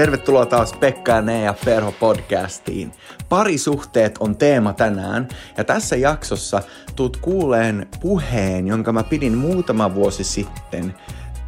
Tervetuloa taas Pekka ja Nea Perho podcastiin. Parisuhteet on teema tänään ja tässä jaksossa tuut kuuleen puheen, jonka mä pidin muutama vuosi sitten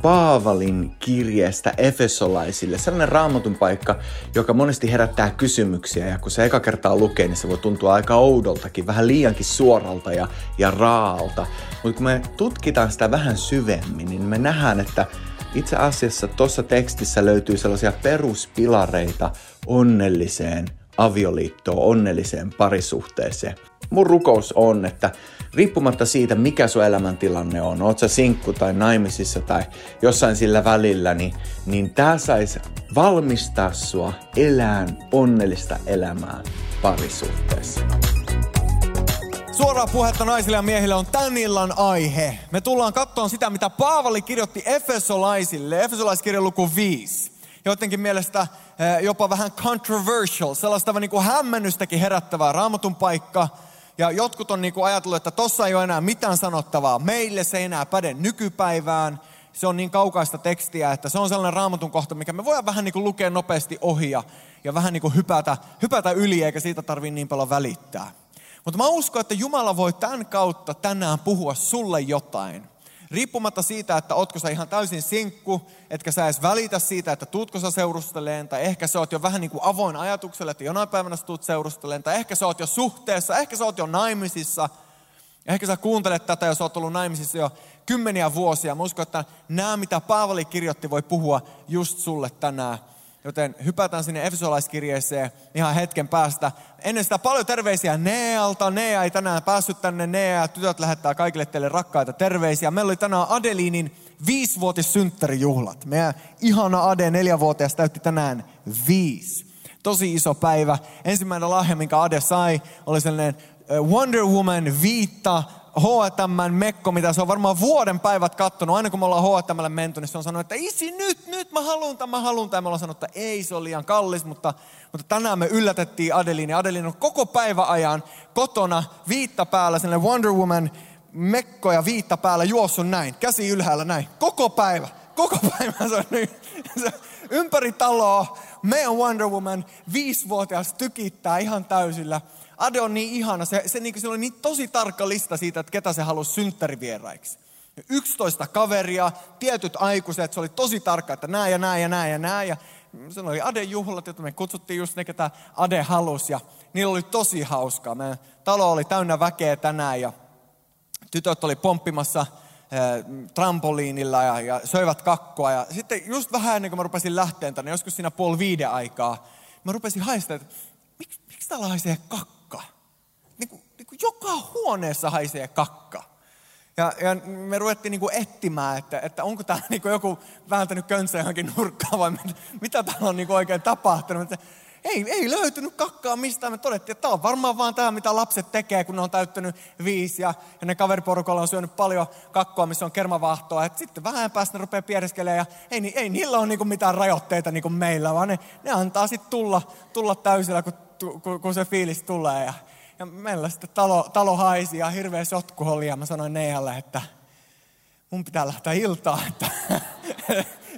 Paavalin kirjeestä Efesolaisille. Sellainen raamatun paikka, joka monesti herättää kysymyksiä ja kun se eka kertaa lukee, niin se voi tuntua aika oudoltakin, vähän liiankin suoralta ja, ja raalta. Mutta kun me tutkitaan sitä vähän syvemmin, niin me nähdään, että itse asiassa tuossa tekstissä löytyy sellaisia peruspilareita onnelliseen avioliittoon, onnelliseen parisuhteeseen. Mun rukous on, että riippumatta siitä, mikä sun elämäntilanne on, oot sä sinkku tai naimisissa tai jossain sillä välillä, niin, niin tää sais valmistaa sua elään onnellista elämää parisuhteessa. Suoraa puhetta naisille ja miehille on tän illan aihe. Me tullaan katsomaan sitä, mitä Paavali kirjoitti Efesolaisille, Efesolaiskirjan luku 5. Joidenkin mielestä eh, jopa vähän controversial, sellaista niin kuin hämmennystäkin herättävää raamatun paikka. Ja jotkut on niin ajatellut, että tossa ei ole enää mitään sanottavaa. Meille se ei enää päde nykypäivään. Se on niin kaukaista tekstiä, että se on sellainen raamatun kohta, mikä me voidaan vähän niin kuin lukea nopeasti ohi ja, ja vähän niin kuin hypätä, hypätä yli, eikä siitä tarvitse niin paljon välittää. Mutta mä uskon, että Jumala voi tämän kautta tänään puhua sulle jotain. Riippumatta siitä, että ootko sä ihan täysin sinkku, etkä sä edes välitä siitä, että tuutko sä seurusteleen, tai ehkä sä oot jo vähän niin kuin avoin ajatukselle, että jonain päivänä sä tuut seurusteleen, tai ehkä sä oot jo suhteessa, ehkä sä oot jo naimisissa, ehkä sä kuuntelet tätä, jos oot ollut naimisissa jo kymmeniä vuosia. Mä uskon, että nämä, mitä Paavali kirjoitti, voi puhua just sulle tänään. Joten hypätään sinne Efesolaiskirjeeseen ihan hetken päästä. Ennen sitä paljon terveisiä Nealta. Nea ei tänään päässyt tänne. Nea tytöt lähettää kaikille teille rakkaita terveisiä. Meillä oli tänään Adeliinin viisivotissynttärijuhlat. Meidän ihana Ade, neljävuotias, täytti tänään viisi. Tosi iso päivä. Ensimmäinen lahja, minkä Ade sai, oli sellainen Wonder Woman viitta H&M Mekko, mitä se on varmaan vuoden päivät kattonut. Aina kun me ollaan H&Mlle menty, niin se on sanonut, että isi nyt, nyt mä haluan tämän, mä haluan tämän. Me ollaan sanonut, että ei, se on liian kallis, mutta, mutta tänään me yllätettiin Adelin. Ja Adelin on koko päivä ajan kotona viitta päällä, sellainen Wonder Woman Mekko ja viitta päällä juossut näin, käsi ylhäällä näin. Koko päivä, koko päivä se on se, ympäri taloa. Meidän Wonder Woman viisivuotias tykittää ihan täysillä Ade on niin ihana, se, se, niin, se oli niin tosi tarkka lista siitä, että ketä se halusi synttärivieraiksi. 11 kaveria, tietyt aikuiset, se oli tosi tarkka, että nää ja nää ja nää ja nää. Ja se oli Ade juhlat, joita me kutsuttiin just ne, ketä Ade halusi. Ja niillä oli tosi hauskaa. Meidän talo oli täynnä väkeä tänään ja tytöt oli pomppimassa eh, trampoliinilla ja, ja söivät kakkoa. Ja sitten just vähän ennen kuin mä rupesin lähteen tänne, joskus siinä puoli viiden aikaa, mä rupesin haistamaan, että miksi, miksi täällä haisee kakko? niin kuin, niin kuin joka huoneessa haisee kakka. Ja, ja me ruvettiin niin kuin etsimään, että, että onko täällä niin kuin joku vääntänyt könsä johonkin nurkkaan vai mitä, mitä täällä on niin kuin oikein tapahtunut. Että ei, ei löytynyt kakkaa mistään. Me todettiin, että tämä on varmaan vaan tämä, mitä lapset tekee, kun ne on täyttänyt viisi ja, ja ne kaveriporukalla on syönyt paljon kakkoa, missä on kermavahtoa. Et sitten vähän päästä ne rupeaa piereskelemään ja ei, ei niillä ole niinku mitään rajoitteita niin kuin meillä, vaan ne, ne antaa sitten tulla, tulla täysillä, kun, kun, kun se fiilis tulee. Ja, ja meillä sitten talo, talo haisi ja hirveä sotku oli ja mä sanoin Neijalle, että mun pitää lähteä iltaan, että,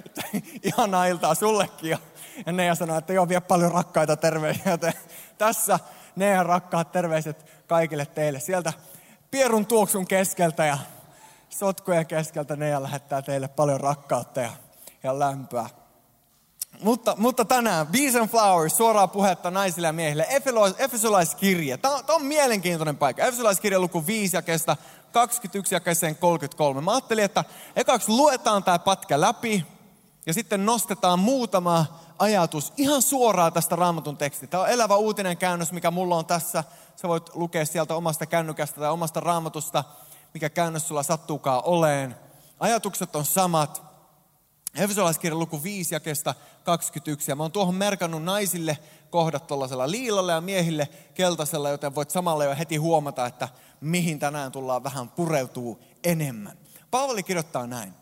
että ihanaa iltaa sullekin. Ja, ja Neija sanoi, että joo, vie paljon rakkaita terveisiä. Joten tässä Neijan rakkaat terveiset kaikille teille. Sieltä pierun tuoksun keskeltä ja sotkujen keskeltä Neija lähettää teille paljon rakkautta ja, ja lämpöä. Mutta, mutta tänään Bees and Flowers, suoraa puhetta naisille ja miehille. Efesolaiskirje. Tämä, tämä on mielenkiintoinen paikka. Efesolaiskirje luku 5 ja kestä 21 ja keseen 33. Mä ajattelin, että ekaksi luetaan tämä pätkä läpi ja sitten nostetaan muutama ajatus ihan suoraan tästä raamatun tekstistä. Tämä on elävä uutinen käännös, mikä mulla on tässä. Sä voit lukea sieltä omasta kännykästä tai omasta raamatusta, mikä käännös sulla sattuukaan oleen. Ajatukset on samat. Efesolaiskirjan luku 5 jakesta 21. Ja mä oon tuohon merkannut naisille kohdat tuollaisella liilalla ja miehille keltaisella, joten voit samalla jo heti huomata, että mihin tänään tullaan vähän pureutuu enemmän. Paavali kirjoittaa näin.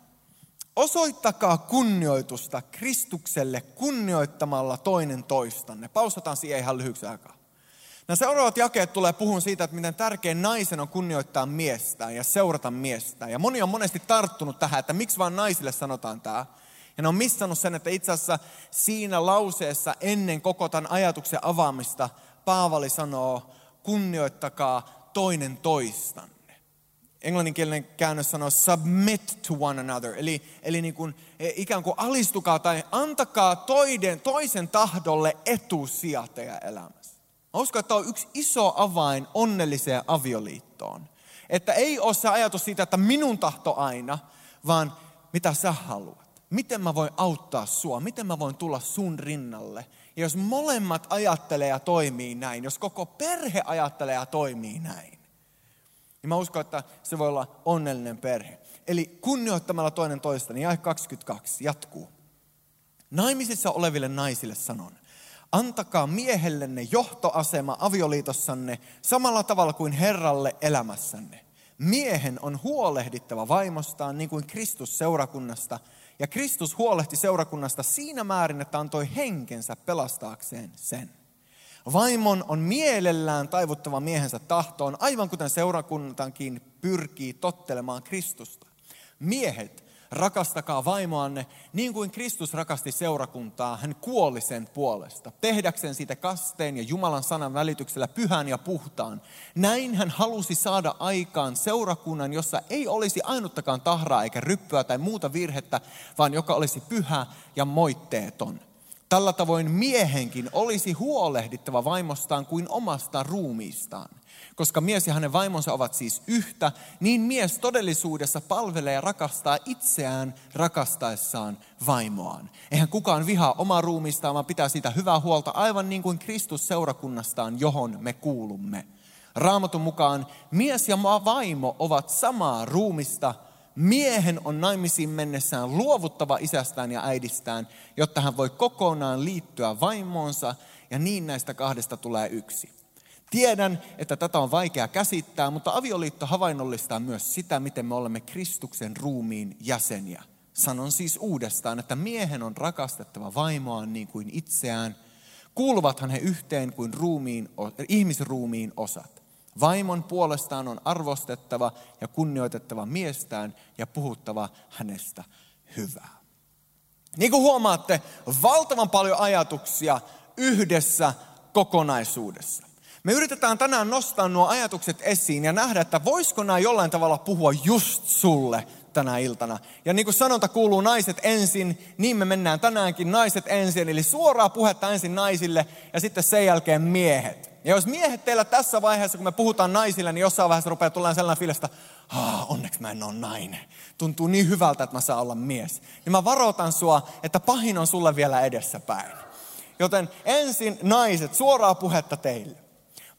Osoittakaa kunnioitusta Kristukselle kunnioittamalla toinen toistanne. Pausataan siihen ihan lyhyksi aikaa. Nämä seuraavat jakeet tulee puhun siitä, että miten tärkein naisen on kunnioittaa miestään ja seurata miestään. Ja moni on monesti tarttunut tähän, että miksi vain naisille sanotaan tämä. Ja ne on missannut sen, että itse asiassa siinä lauseessa ennen koko tämän ajatuksen avaamista Paavali sanoo, kunnioittakaa toinen toistanne. Englanninkielinen käännös sanoo submit to one another, eli, eli niin kuin, e, ikään kuin alistukaa tai antakaa toiden, toisen tahdolle etusia teidän elämässä. Mä uskon, että on yksi iso avain onnelliseen avioliittoon. Että ei ole se ajatus siitä, että minun tahto aina, vaan mitä sä haluat. Miten mä voin auttaa sua? Miten mä voin tulla sun rinnalle? Ja jos molemmat ajattelee ja toimii näin, jos koko perhe ajattelee ja toimii näin, niin mä uskon, että se voi olla onnellinen perhe. Eli kunnioittamalla toinen toista, niin jae 22 jatkuu. Naimisissa oleville naisille sanon, antakaa miehellenne johtoasema avioliitossanne samalla tavalla kuin Herralle elämässänne. Miehen on huolehdittava vaimostaan niin kuin Kristus seurakunnasta, ja Kristus huolehti seurakunnasta siinä määrin, että antoi henkensä pelastaakseen sen. Vaimon on mielellään taivuttava miehensä tahtoon, aivan kuten seurakuntankin pyrkii tottelemaan Kristusta. Miehet, rakastakaa vaimoanne niin kuin Kristus rakasti seurakuntaa, hän kuoli sen puolesta, tehdäkseen siitä kasteen ja Jumalan sanan välityksellä pyhän ja puhtaan. Näin hän halusi saada aikaan seurakunnan, jossa ei olisi ainuttakaan tahraa eikä ryppyä tai muuta virhettä, vaan joka olisi pyhä ja moitteeton. Tällä tavoin miehenkin olisi huolehdittava vaimostaan kuin omasta ruumiistaan. Koska mies ja hänen vaimonsa ovat siis yhtä, niin mies todellisuudessa palvelee ja rakastaa itseään rakastaessaan vaimoaan. Eihän kukaan vihaa omaa ruumistaan, vaan pitää siitä hyvää huolta aivan niin kuin Kristus seurakunnastaan, johon me kuulumme. Raamatun mukaan mies ja vaimo ovat samaa ruumista, miehen on naimisiin mennessään luovuttava isästään ja äidistään, jotta hän voi kokonaan liittyä vaimoonsa ja niin näistä kahdesta tulee yksi. Tiedän, että tätä on vaikea käsittää, mutta avioliitto havainnollistaa myös sitä, miten me olemme Kristuksen ruumiin jäseniä. Sanon siis uudestaan, että miehen on rakastettava vaimoaan niin kuin itseään. Kuuluvathan he yhteen kuin ruumiin, ihmisruumiin osat. Vaimon puolestaan on arvostettava ja kunnioitettava miestään ja puhuttava hänestä hyvää. Niin kuin huomaatte, valtavan paljon ajatuksia yhdessä kokonaisuudessa. Me yritetään tänään nostaa nuo ajatukset esiin ja nähdä, että voisiko nämä jollain tavalla puhua just sulle tänä iltana. Ja niin kuin sanonta kuuluu naiset ensin, niin me mennään tänäänkin naiset ensin. Eli suoraa puhetta ensin naisille ja sitten sen jälkeen miehet. Ja jos miehet teillä tässä vaiheessa, kun me puhutaan naisille, niin jossain vaiheessa rupeaa tulemaan sellainen fiilis, että onneksi mä en ole nainen. Tuntuu niin hyvältä, että mä saan olla mies. Niin mä varoitan sua, että pahin on sulle vielä edessäpäin. Joten ensin naiset, suoraa puhetta teille.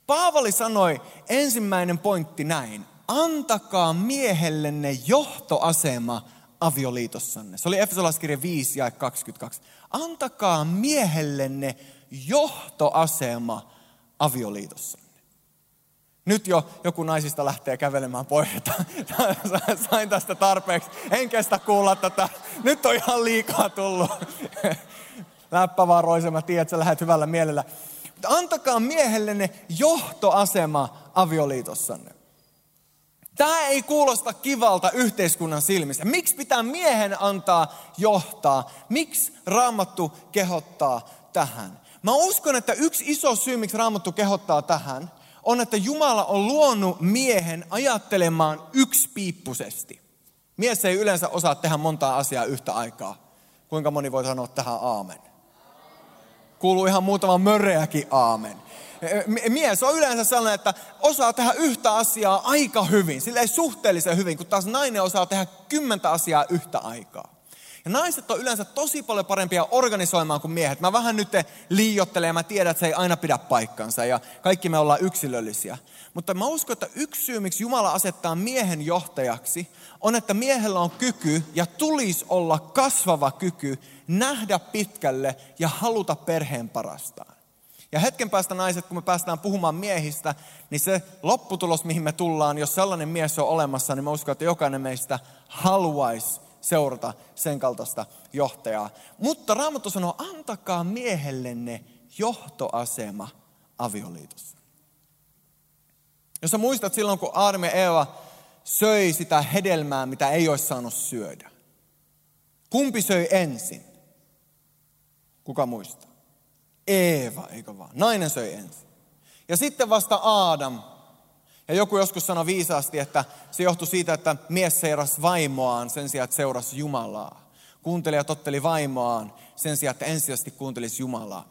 Paavali sanoi ensimmäinen pointti näin. Antakaa miehellenne johtoasema avioliitossanne. Se oli Efesolaiskirja 5 ja 22. Antakaa miehellenne johtoasema avioliitossanne. Nyt jo joku naisista lähtee kävelemään pois, että sain tästä tarpeeksi. En kestä kuulla tätä. Nyt on ihan liikaa tullut. Läppä vaan roisema, tiedät, sä lähdet hyvällä mielellä. Antakaa miehellenne johtoasema avioliitossanne. Tämä ei kuulosta kivalta yhteiskunnan silmissä. Miksi pitää miehen antaa johtaa? Miksi raamattu kehottaa tähän? Mä uskon, että yksi iso syy, miksi Raamattu kehottaa tähän, on, että Jumala on luonut miehen ajattelemaan yksipiippuisesti. Mies ei yleensä osaa tehdä montaa asiaa yhtä aikaa. Kuinka moni voi sanoa tähän aamen? Kuuluu ihan muutama möreäkin aamen. Mies on yleensä sellainen, että osaa tehdä yhtä asiaa aika hyvin, sillä ei suhteellisen hyvin, kun taas nainen osaa tehdä kymmentä asiaa yhtä aikaa. Ja naiset on yleensä tosi paljon parempia organisoimaan kuin miehet. Mä vähän nyt liiottelen ja mä tiedän, että se ei aina pidä paikkansa ja kaikki me ollaan yksilöllisiä. Mutta mä uskon, että yksi syy, miksi Jumala asettaa miehen johtajaksi, on, että miehellä on kyky ja tulisi olla kasvava kyky nähdä pitkälle ja haluta perheen parastaan. Ja hetken päästä naiset, kun me päästään puhumaan miehistä, niin se lopputulos, mihin me tullaan, jos sellainen mies on olemassa, niin mä uskon, että jokainen meistä haluaisi seurata sen kaltaista johtajaa. Mutta Raamattu sanoo, antakaa miehellenne johtoasema avioliitossa. Jos sä muistat silloin, kun Aarme Eeva söi sitä hedelmää, mitä ei olisi saanut syödä. Kumpi söi ensin? Kuka muistaa? Eeva, eikö vaan? Nainen söi ensin. Ja sitten vasta Aadam. Ja joku joskus sanoi viisaasti, että se johtui siitä, että mies seurasi vaimoaan sen sijaan, että seurasi Jumalaa. Kuuntelija totteli vaimoaan sen sijaan, että ensisijaisesti kuuntelisi Jumalaa.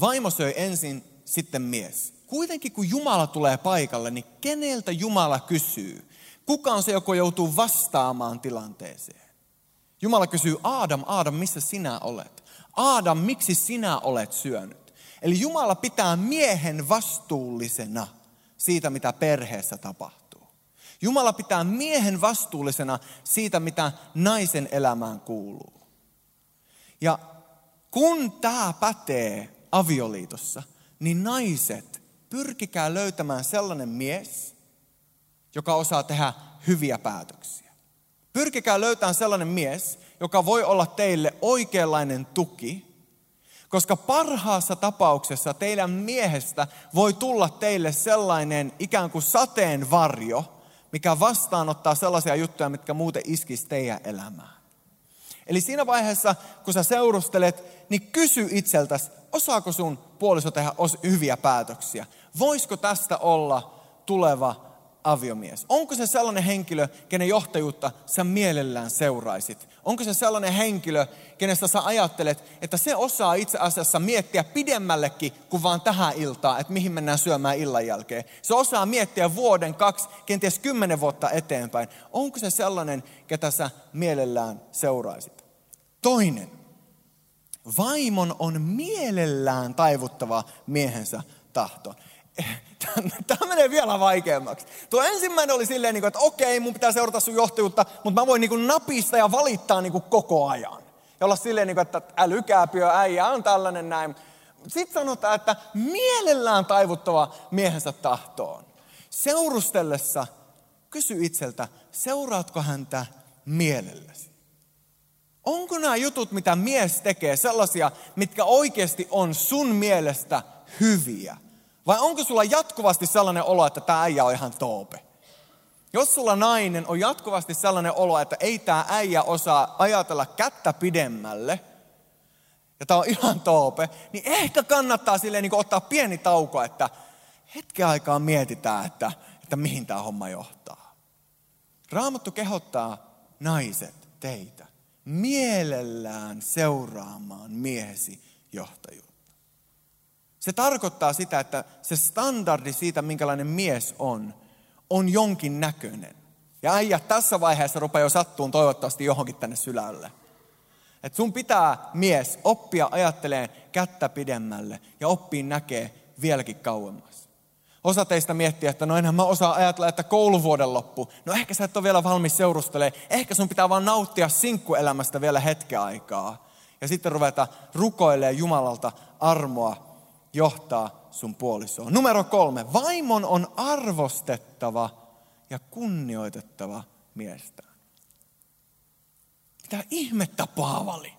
Vaimo söi ensin, sitten mies. Kuitenkin kun Jumala tulee paikalle, niin keneltä Jumala kysyy? Kuka on se, joka joutuu vastaamaan tilanteeseen? Jumala kysyy, Aadam, Aadam, missä sinä olet? Aadam, miksi sinä olet syönyt? Eli Jumala pitää miehen vastuullisena siitä, mitä perheessä tapahtuu. Jumala pitää miehen vastuullisena siitä, mitä naisen elämään kuuluu. Ja kun tämä pätee avioliitossa, niin naiset, pyrkikää löytämään sellainen mies, joka osaa tehdä hyviä päätöksiä. Pyrkikää löytämään sellainen mies, joka voi olla teille oikeanlainen tuki, koska parhaassa tapauksessa teidän miehestä voi tulla teille sellainen ikään kuin sateen varjo, mikä vastaanottaa sellaisia juttuja, mitkä muuten iskisi teidän elämään. Eli siinä vaiheessa, kun sä seurustelet, niin kysy itseltäsi, osaako sun puoliso tehdä hyviä päätöksiä? Voisiko tästä olla tuleva aviomies? Onko se sellainen henkilö, kenen johtajuutta sä mielellään seuraisit? Onko se sellainen henkilö, kenestä sä ajattelet, että se osaa itse asiassa miettiä pidemmällekin kuin vaan tähän iltaan, että mihin mennään syömään illan jälkeen? Se osaa miettiä vuoden, kaksi, kenties kymmenen vuotta eteenpäin. Onko se sellainen, ketä sä mielellään seuraisit? Toinen. Vaimon on mielellään taivuttava miehensä tahtoon. Tämä menee vielä vaikeammaksi. Tuo ensimmäinen oli silleen, niin että okei, mun pitää seurata sun johtajuutta, mutta mä voin niin napista ja valittaa niin koko ajan. Ja olla silleen, että älykääpiö äijä on tällainen näin. Sitten sanotaan, että mielellään taivuttava miehensä tahtoon. Seurustellessa kysy itseltä, seuraatko häntä mielelläsi? Onko nämä jutut, mitä mies tekee, sellaisia, mitkä oikeasti on sun mielestä hyviä? Vai onko sulla jatkuvasti sellainen olo, että tämä äijä on ihan toope? Jos sulla nainen on jatkuvasti sellainen olo, että ei tämä äijä osaa ajatella kättä pidemmälle, ja tämä on ihan toope, niin ehkä kannattaa silleen niin ottaa pieni tauko, että hetken aikaa mietitään, että, että mihin tämä homma johtaa. Raamattu kehottaa naiset teitä mielellään seuraamaan miehesi johtajuutta. Se tarkoittaa sitä, että se standardi siitä, minkälainen mies on, on jonkin näköinen. Ja äijä tässä vaiheessa rupeaa jo sattuun toivottavasti johonkin tänne sylälle. Et sun pitää mies oppia ajatteleen kättä pidemmälle ja oppii näkee vieläkin kauemmas. Osa teistä miettii, että no enhän mä osaa ajatella, että kouluvuoden loppu. No ehkä sä et ole vielä valmis seurustelemaan. Ehkä sun pitää vaan nauttia sinkkuelämästä vielä hetken aikaa. Ja sitten ruveta rukoilemaan Jumalalta armoa johtaa sun puolisoon. Numero kolme. Vaimon on arvostettava ja kunnioitettava miestään. Mitä ihmettä Paavali?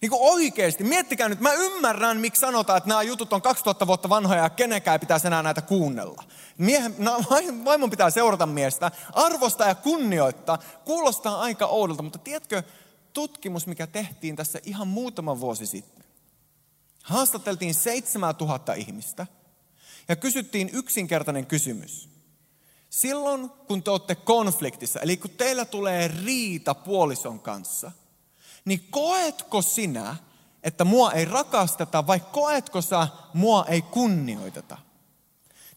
Niin kuin oikeasti, miettikää nyt, mä ymmärrän, miksi sanotaan, että nämä jutut on 2000 vuotta vanhoja ja kenenkään pitäisi enää näitä kuunnella. Miehen, vaimon pitää seurata miestä, arvostaa ja kunnioittaa. Kuulostaa aika oudolta, mutta tiedätkö, tutkimus, mikä tehtiin tässä ihan muutama vuosi sitten, Haastateltiin 7000 ihmistä ja kysyttiin yksinkertainen kysymys. Silloin, kun te olette konfliktissa, eli kun teillä tulee riita puolison kanssa, niin koetko sinä, että mua ei rakasteta vai koetko sä, mua ei kunnioiteta?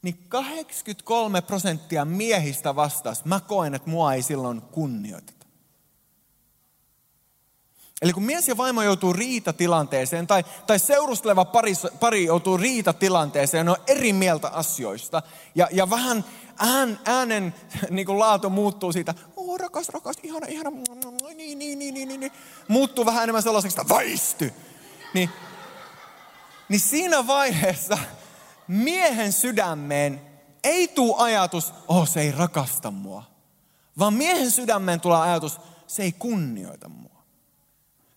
Niin 83 prosenttia miehistä vastasi, mä koen, että mua ei silloin kunnioiteta. Eli kun mies ja vaimo joutuu riitatilanteeseen tai, tai seurusteleva pari, pari joutuu riitatilanteeseen, ne on eri mieltä asioista. Ja, ja vähän ään, äänen niin kuin laatu muuttuu siitä, oh, rakas, rakas, ihana, ihana, niin, niin, niin, niin, niin, muuttuu vähän enemmän sellaiseksi, että väisty. Niin, niin siinä vaiheessa miehen sydämeen ei tule ajatus, oh se ei rakasta mua. Vaan miehen sydämeen tulee ajatus, se ei kunnioita mua.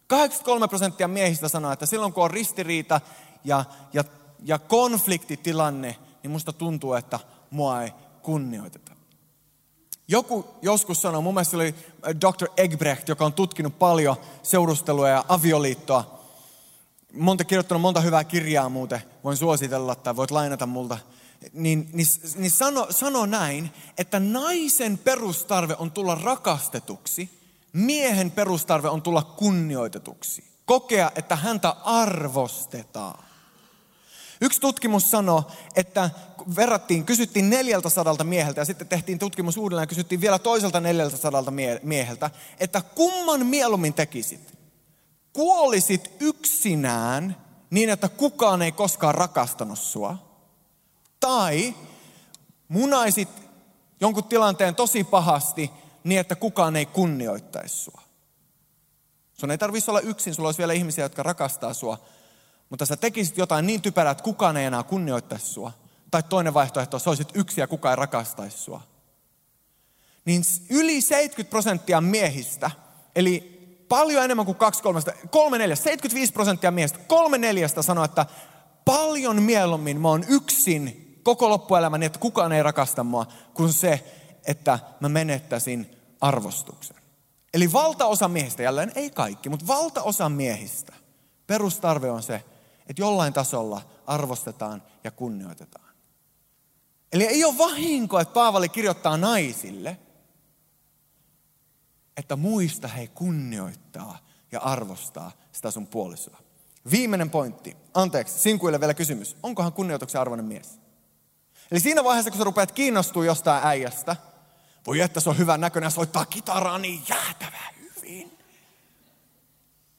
83 prosenttia miehistä sanoo, että silloin kun on ristiriita ja, ja, ja konfliktitilanne, niin musta tuntuu, että mua ei kunnioiteta. Joku joskus sanoi, mun mielestä oli äh, Dr. Egbrecht, joka on tutkinut paljon seurustelua ja avioliittoa. Monta kirjoittanut monta hyvää kirjaa muuten, voin suositella tai voit lainata multa. Niin, niin, niin sano, sano näin, että naisen perustarve on tulla rakastetuksi, miehen perustarve on tulla kunnioitetuksi. Kokea, että häntä arvostetaan. Yksi tutkimus sanoi, että verrattiin, kysyttiin neljältä sadalta mieheltä ja sitten tehtiin tutkimus uudelleen ja kysyttiin vielä toiselta neljältä sadalta mieheltä, että kumman mieluummin tekisit? Kuolisit yksinään niin, että kukaan ei koskaan rakastanut sua? Tai munaisit jonkun tilanteen tosi pahasti niin, että kukaan ei kunnioittaisi sua? Sun ei tarvitsisi olla yksin, sulla olisi vielä ihmisiä, jotka rakastaa sua, mutta sä tekisit jotain niin typerää, että kukaan ei enää kunnioittaisi sua. Tai toinen vaihtoehto, sä olisit yksi ja kukaan ei rakastaisi sua. Niin yli 70 prosenttia miehistä, eli paljon enemmän kuin kaksi kolmesta, kolme neljästä, 75 prosenttia miehistä, kolme neljästä sanoo, että paljon mieluummin mä oon yksin koko loppuelämäni, että kukaan ei rakasta mua, kuin se, että mä menettäisin arvostuksen. Eli valtaosa miehistä, jälleen ei kaikki, mutta valtaosa miehistä, perustarve on se, että jollain tasolla arvostetaan ja kunnioitetaan. Eli ei ole vahinko, että Paavali kirjoittaa naisille, että muista he kunnioittaa ja arvostaa sitä sun puolisoa. Viimeinen pointti. Anteeksi, sinkuille vielä kysymys. Onkohan kunnioituksen arvoinen mies? Eli siinä vaiheessa, kun sä rupeat kiinnostua jostain äijästä, voi että se on hyvän näköinen soittaa kitaraa niin jäätävää hyvin.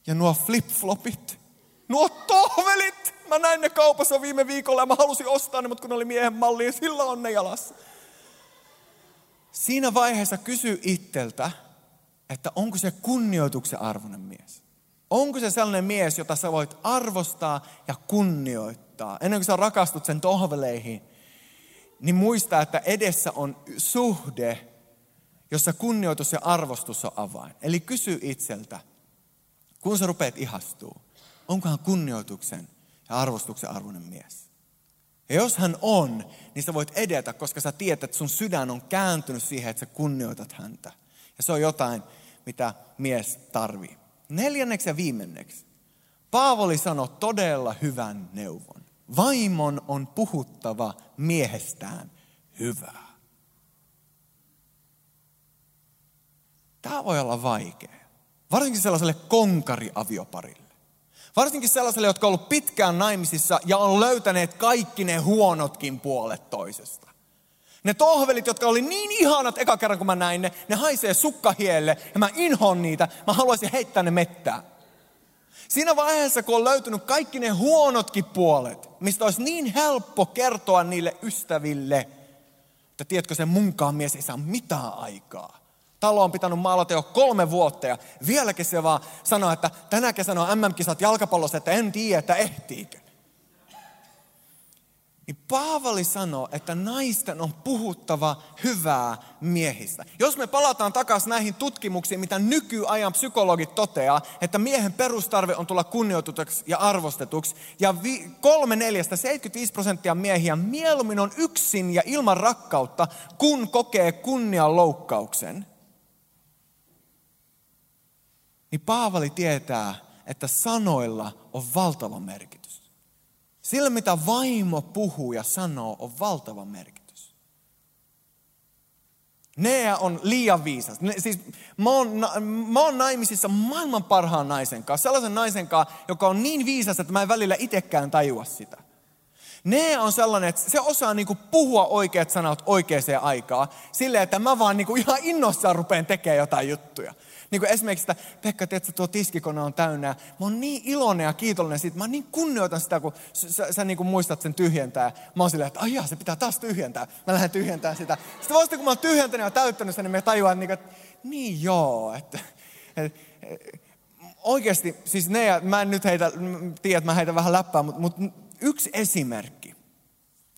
Ja nuo flip-flopit, nuo tohvelit, mä näin ne kaupassa viime viikolla ja mä halusin ostaa ne, mutta kun ne oli miehen malli, ja sillä on ne jalassa. Siinä vaiheessa kysy itseltä, että onko se kunnioituksen arvoinen mies. Onko se sellainen mies, jota sä voit arvostaa ja kunnioittaa, ennen kuin sä rakastut sen tohveleihin, niin muista, että edessä on suhde, jossa kunnioitus ja arvostus on avain. Eli kysy itseltä, kun sä rupeat ihastuu, onkohan kunnioituksen ja arvostuksen arvoinen mies? Ja jos hän on, niin sä voit edetä, koska sä tiedät, että sun sydän on kääntynyt siihen, että sä kunnioitat häntä. Ja se on jotain, mitä mies tarvii. Neljänneksi ja viimenneksi. Paavoli sanoi todella hyvän neuvon. Vaimon on puhuttava miehestään hyvää. Tämä voi olla vaikea. Varsinkin sellaiselle konkariavioparille. Varsinkin sellaiselle, jotka on ollut pitkään naimisissa ja on löytäneet kaikki ne huonotkin puolet toisesta. Ne tohvelit, jotka oli niin ihanat eka kerran, kun mä näin ne, ne haisee sukkahielle ja mä inhon niitä. Mä haluaisin heittää ne mettään. Siinä vaiheessa, kun on löytynyt kaikki ne huonotkin puolet, mistä olisi niin helppo kertoa niille ystäville, että tiedätkö, se munkaan mies ei saa mitään aikaa. Talo on pitänyt maalata jo kolme vuotta ja vieläkin se vaan sanoo, että tänä kesänä on MM-kisat jalkapallossa, että en tiedä, että ehtiikö. Niin Paavali sanoo, että naisten on puhuttava hyvää miehistä. Jos me palataan takaisin näihin tutkimuksiin, mitä nykyajan psykologit toteaa, että miehen perustarve on tulla kunnioitutuksi ja arvostetuksi, ja vi- kolme neljästä, 75 prosenttia miehiä mieluummin on yksin ja ilman rakkautta, kun kokee kunnian loukkauksen, niin Paavali tietää, että sanoilla on valtava merkitys. Sillä mitä vaimo puhuu ja sanoo on valtava merkitys. Nea on liian viisas. Ne, siis, mä, oon, mä oon naimisissa maailman parhaan naisen kanssa. Sellaisen naisen kanssa, joka on niin viisas, että mä en välillä itsekään tajua sitä. Nea on sellainen, että se osaa niinku puhua oikeat sanat oikeaan aikaan. Silleen, että mä vaan niinku ihan innossaan rupean tekemään jotain juttuja. Niin kuin esimerkiksi, että Pekka, että tuo tiskikone on täynnä. Mä oon niin iloinen ja kiitollinen siitä. Mä niin kunnioitan sitä, kun sä, sä, sä niin kuin muistat sen tyhjentää. Mä oon silleen, että aijaa, se pitää taas tyhjentää. Mä lähden tyhjentämään sitä. Sitten vasta kun mä oon tyhjentänyt ja täyttänyt sen, niin mä tajuan, niin, että niin joo, että, että oikeasti, siis ne, mä en nyt heitä, tiedä, että mä heitän vähän läppää, mutta, mutta yksi esimerkki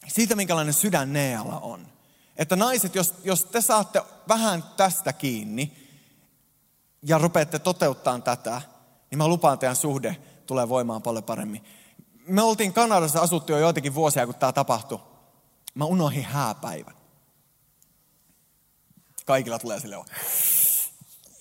siitä, minkälainen sydän Nealla on. Että naiset, jos, jos te saatte vähän tästä kiinni, ja rupeatte toteuttaa tätä, niin mä lupaan teidän suhde tulee voimaan paljon paremmin. Me oltiin Kanadassa asuttu jo joitakin vuosia, kun tämä tapahtui. Mä unohdin hääpäivän. Kaikilla tulee sille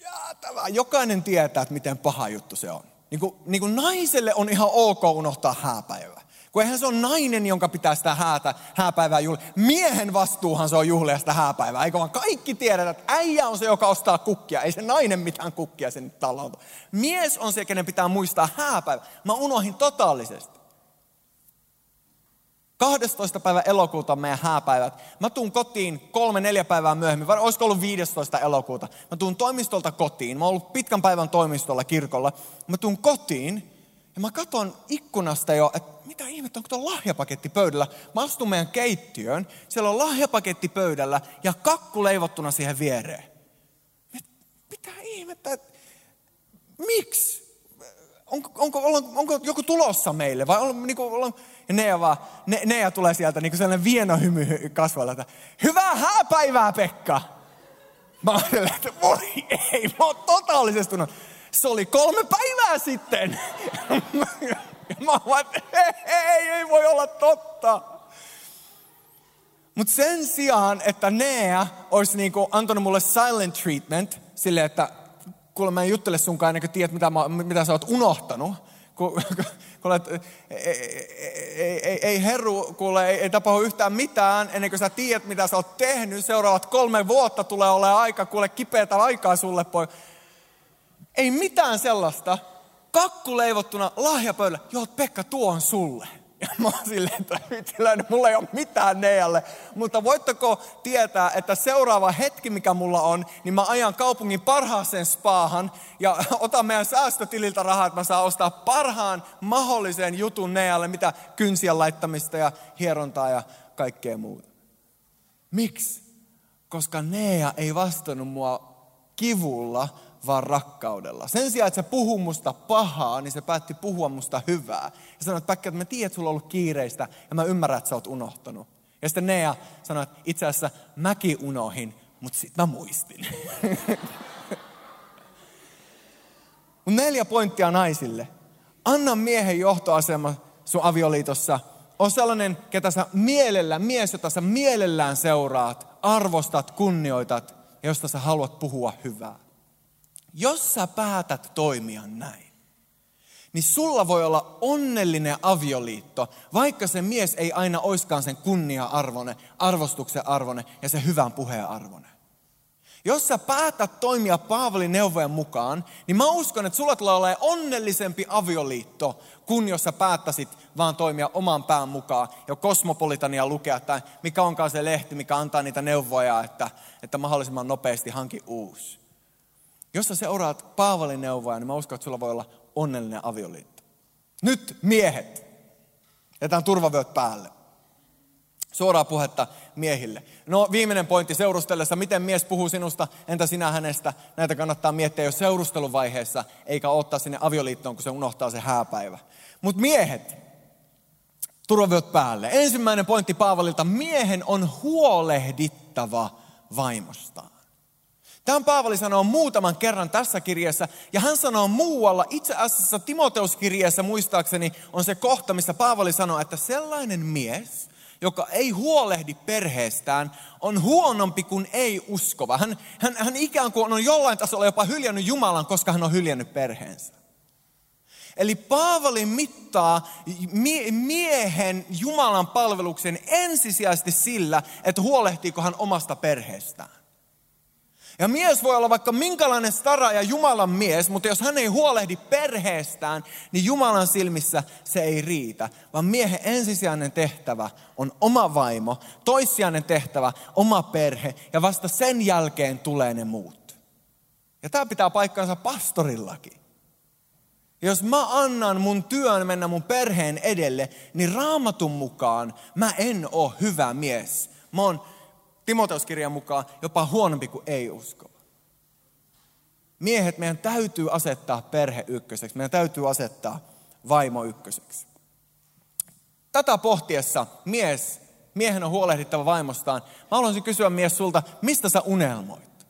jäätävää. Jokainen tietää, että miten paha juttu se on. Niin kuin, niin kuin naiselle on ihan ok unohtaa hääpäivä. Kun eihän se on nainen, jonka pitää sitä häätä, hääpäivää juhlia. Miehen vastuuhan se on juhlia sitä hääpäivää. Eikö vaan kaikki tiedä, että äijä on se, joka ostaa kukkia. Ei se nainen mitään kukkia sen tallolta. Mies on se, kenen pitää muistaa hääpäivä. Mä unohin totaalisesti. 12. päivä elokuuta on meidän hääpäivät. Mä tuun kotiin kolme, neljä päivää myöhemmin, vai olisiko ollut 15. elokuuta. Mä tuun toimistolta kotiin. Mä oon ollut pitkän päivän toimistolla kirkolla. Mä tuun kotiin ja mä katson ikkunasta jo, että mitä ihmettä, onko tuo lahjapaketti pöydällä? Mä astun meidän keittiöön, siellä on lahjapaketti pöydällä ja kakku leivottuna siihen viereen. Mitä ihmettä, miksi? Onko, onko, onko, onko joku tulossa meille vai on, niin kuin, on, ja Nea, vaan, ne, Nea tulee sieltä niin kuin sellainen vienohymy kasvalla, että hyvää hääpäivää Pekka! Mä ajattelen, että voi ei, mä oon totaalisesti Se oli kolme päivää sitten. Mä vaan, ei, ei, voi olla totta. Mutta sen sijaan, että Nea olisi niinku antanut mulle silent treatment, silleen, että kuule mä en juttele sunkaan ennen kuin tiedät, mitä, mä, mitä sä oot unohtanut. Kun, kun olet, ei, ei, ei, ei herru, kuule, ei, ei tapahdu yhtään mitään ennen kuin sä tiedät, mitä sä oot tehnyt. Seuraavat kolme vuotta tulee olemaan aika, kuule kipeätä aikaa sulle, poi. Ei mitään sellaista, kakku leivottuna lahjapöydällä, joo Pekka, tuo on sulle. Ja mä oon silleen, että vittiläinen, mulla ei ole mitään Nealle. Mutta voitteko tietää, että seuraava hetki, mikä mulla on, niin mä ajan kaupungin parhaaseen spaahan ja otan meidän säästötililtä rahaa, että mä saan ostaa parhaan mahdollisen jutun Nealle, mitä kynsiä laittamista ja hierontaa ja kaikkea muuta. Miksi? Koska Nea ei vastannut mua kivulla, vaan rakkaudella. Sen sijaan, että se puhuu musta pahaa, niin se päätti puhua musta hyvää. Ja sanoi, että Päkkä, että mä tiedän, että sulla on ollut kiireistä ja mä ymmärrän, että sä oot unohtanut. Ja sitten Nea sanoi, että itse asiassa mäkin unohin, mutta sitten mä muistin. Mun neljä pointtia naisille. Anna miehen johtoasema sun avioliitossa. On sellainen, ketä sä mielellä, mies, jota sä mielellään seuraat, arvostat, kunnioitat ja josta sä haluat puhua hyvää. Jos sä päätät toimia näin, niin sulla voi olla onnellinen avioliitto, vaikka se mies ei aina oiskaan sen kunnia-arvone, arvostuksen arvone ja se hyvän puheen arvone. Jos sä päätät toimia Paavalin neuvojen mukaan, niin mä uskon, että sulla tulee olemaan onnellisempi avioliitto, kuin jos sä päättäisit vaan toimia oman pään mukaan ja kosmopolitania lukea, tai mikä onkaan se lehti, mikä antaa niitä neuvoja, että, että mahdollisimman nopeasti hanki uusi. Jos sä seuraat Paavalin neuvoja, niin mä uskon, että sulla voi olla onnellinen avioliitto. Nyt miehet. Jätään turvavyöt päälle. Suoraa puhetta miehille. No viimeinen pointti seurustellessa, miten mies puhuu sinusta, entä sinä hänestä? Näitä kannattaa miettiä jo seurusteluvaiheessa, eikä ottaa sinne avioliittoon, kun se unohtaa se hääpäivä. Mutta miehet, turvavyöt päälle. Ensimmäinen pointti Paavalilta, miehen on huolehdittava vaimostaan. Tämän Paavali sanoo muutaman kerran tässä kirjassa, ja hän sanoo muualla, itse asiassa Timoteuskirjeessä muistaakseni on se kohta, missä Paavali sanoo, että sellainen mies, joka ei huolehdi perheestään, on huonompi kuin ei uskova. Hän, hän, hän ikään kuin on jollain tasolla jopa hyljännyt Jumalan, koska hän on hyljännyt perheensä. Eli Paavali mittaa miehen Jumalan palveluksen ensisijaisesti sillä, että huolehtiiko hän omasta perheestään. Ja mies voi olla vaikka minkälainen stara ja Jumalan mies, mutta jos hän ei huolehdi perheestään, niin Jumalan silmissä se ei riitä. Vaan miehen ensisijainen tehtävä on oma vaimo, toissijainen tehtävä oma perhe ja vasta sen jälkeen tulee ne muut. Ja tämä pitää paikkansa pastorillakin. Jos mä annan mun työn mennä mun perheen edelle, niin raamatun mukaan mä en ole hyvä mies. Mä oon Timoteuskirjan mukaan jopa huonompi kuin ei-uskova. Miehet, meidän täytyy asettaa perhe ykköseksi. Meidän täytyy asettaa vaimo ykköseksi. Tätä pohtiessa mies, miehen on huolehdittava vaimostaan. Mä haluaisin kysyä mies sulta, mistä sä unelmoit?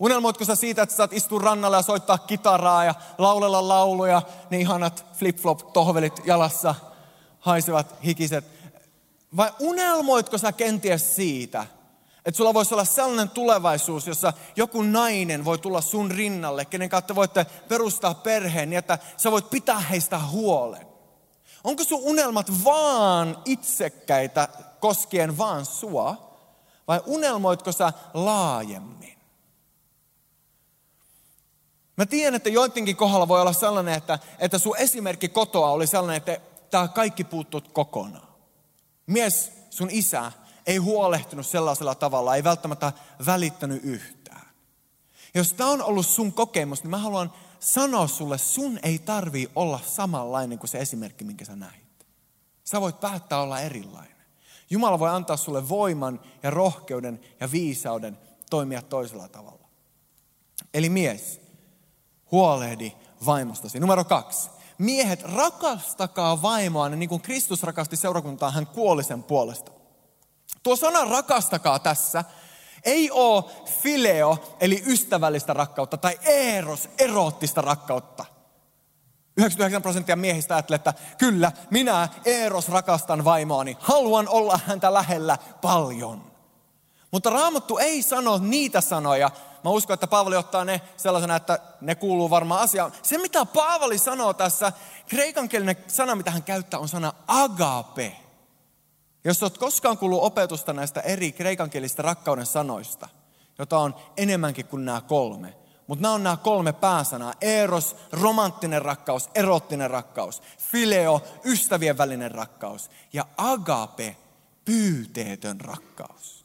Unelmoitko sä siitä, että saat istua rannalla ja soittaa kitaraa ja laulella lauluja, ne ihanat flip-flop tohvelit jalassa, haisevat hikiset? Vai unelmoitko sä kenties siitä, Että sulla voisi olla sellainen tulevaisuus, jossa joku nainen voi tulla sun rinnalle, kenen kautta voitte perustaa perheen, niin että sä voit pitää heistä huolen. Onko sun unelmat vaan itsekkäitä koskien vaan sua, vai unelmoitko sä laajemmin? Mä tiedän, että joidenkin kohdalla voi olla sellainen, että, että sun esimerkki kotoa oli sellainen, että tämä kaikki puuttuu kokonaan. Mies, sun isä, ei huolehtinut sellaisella tavalla, ei välttämättä välittänyt yhtään. Jos tämä on ollut sun kokemus, niin mä haluan sanoa sulle, sun ei tarvii olla samanlainen kuin se esimerkki, minkä sä näit. Sä voit päättää olla erilainen. Jumala voi antaa sulle voiman ja rohkeuden ja viisauden toimia toisella tavalla. Eli mies, huolehdi vaimostasi. Numero kaksi. Miehet, rakastakaa vaimoa niin kuin Kristus rakasti seurakuntaa, hän kuoli sen puolesta. Tuo sana rakastakaa tässä ei ole fileo, eli ystävällistä rakkautta, tai eros, eroottista rakkautta. 99 prosenttia miehistä ajattelee, että kyllä, minä Eros rakastan vaimoani, haluan olla häntä lähellä paljon. Mutta Raamattu ei sano niitä sanoja. Mä uskon, että Paavali ottaa ne sellaisena, että ne kuuluu varmaan asiaan. Se, mitä Paavali sanoo tässä, kreikankielinen sana, mitä hän käyttää, on sana agape. Jos olet koskaan kuullut opetusta näistä eri kreikankielistä rakkauden sanoista, jota on enemmänkin kuin nämä kolme, mutta nämä on nämä kolme pääsanaa. Eros, romanttinen rakkaus, erottinen rakkaus. Fileo, ystävien välinen rakkaus. Ja agape, pyyteetön rakkaus.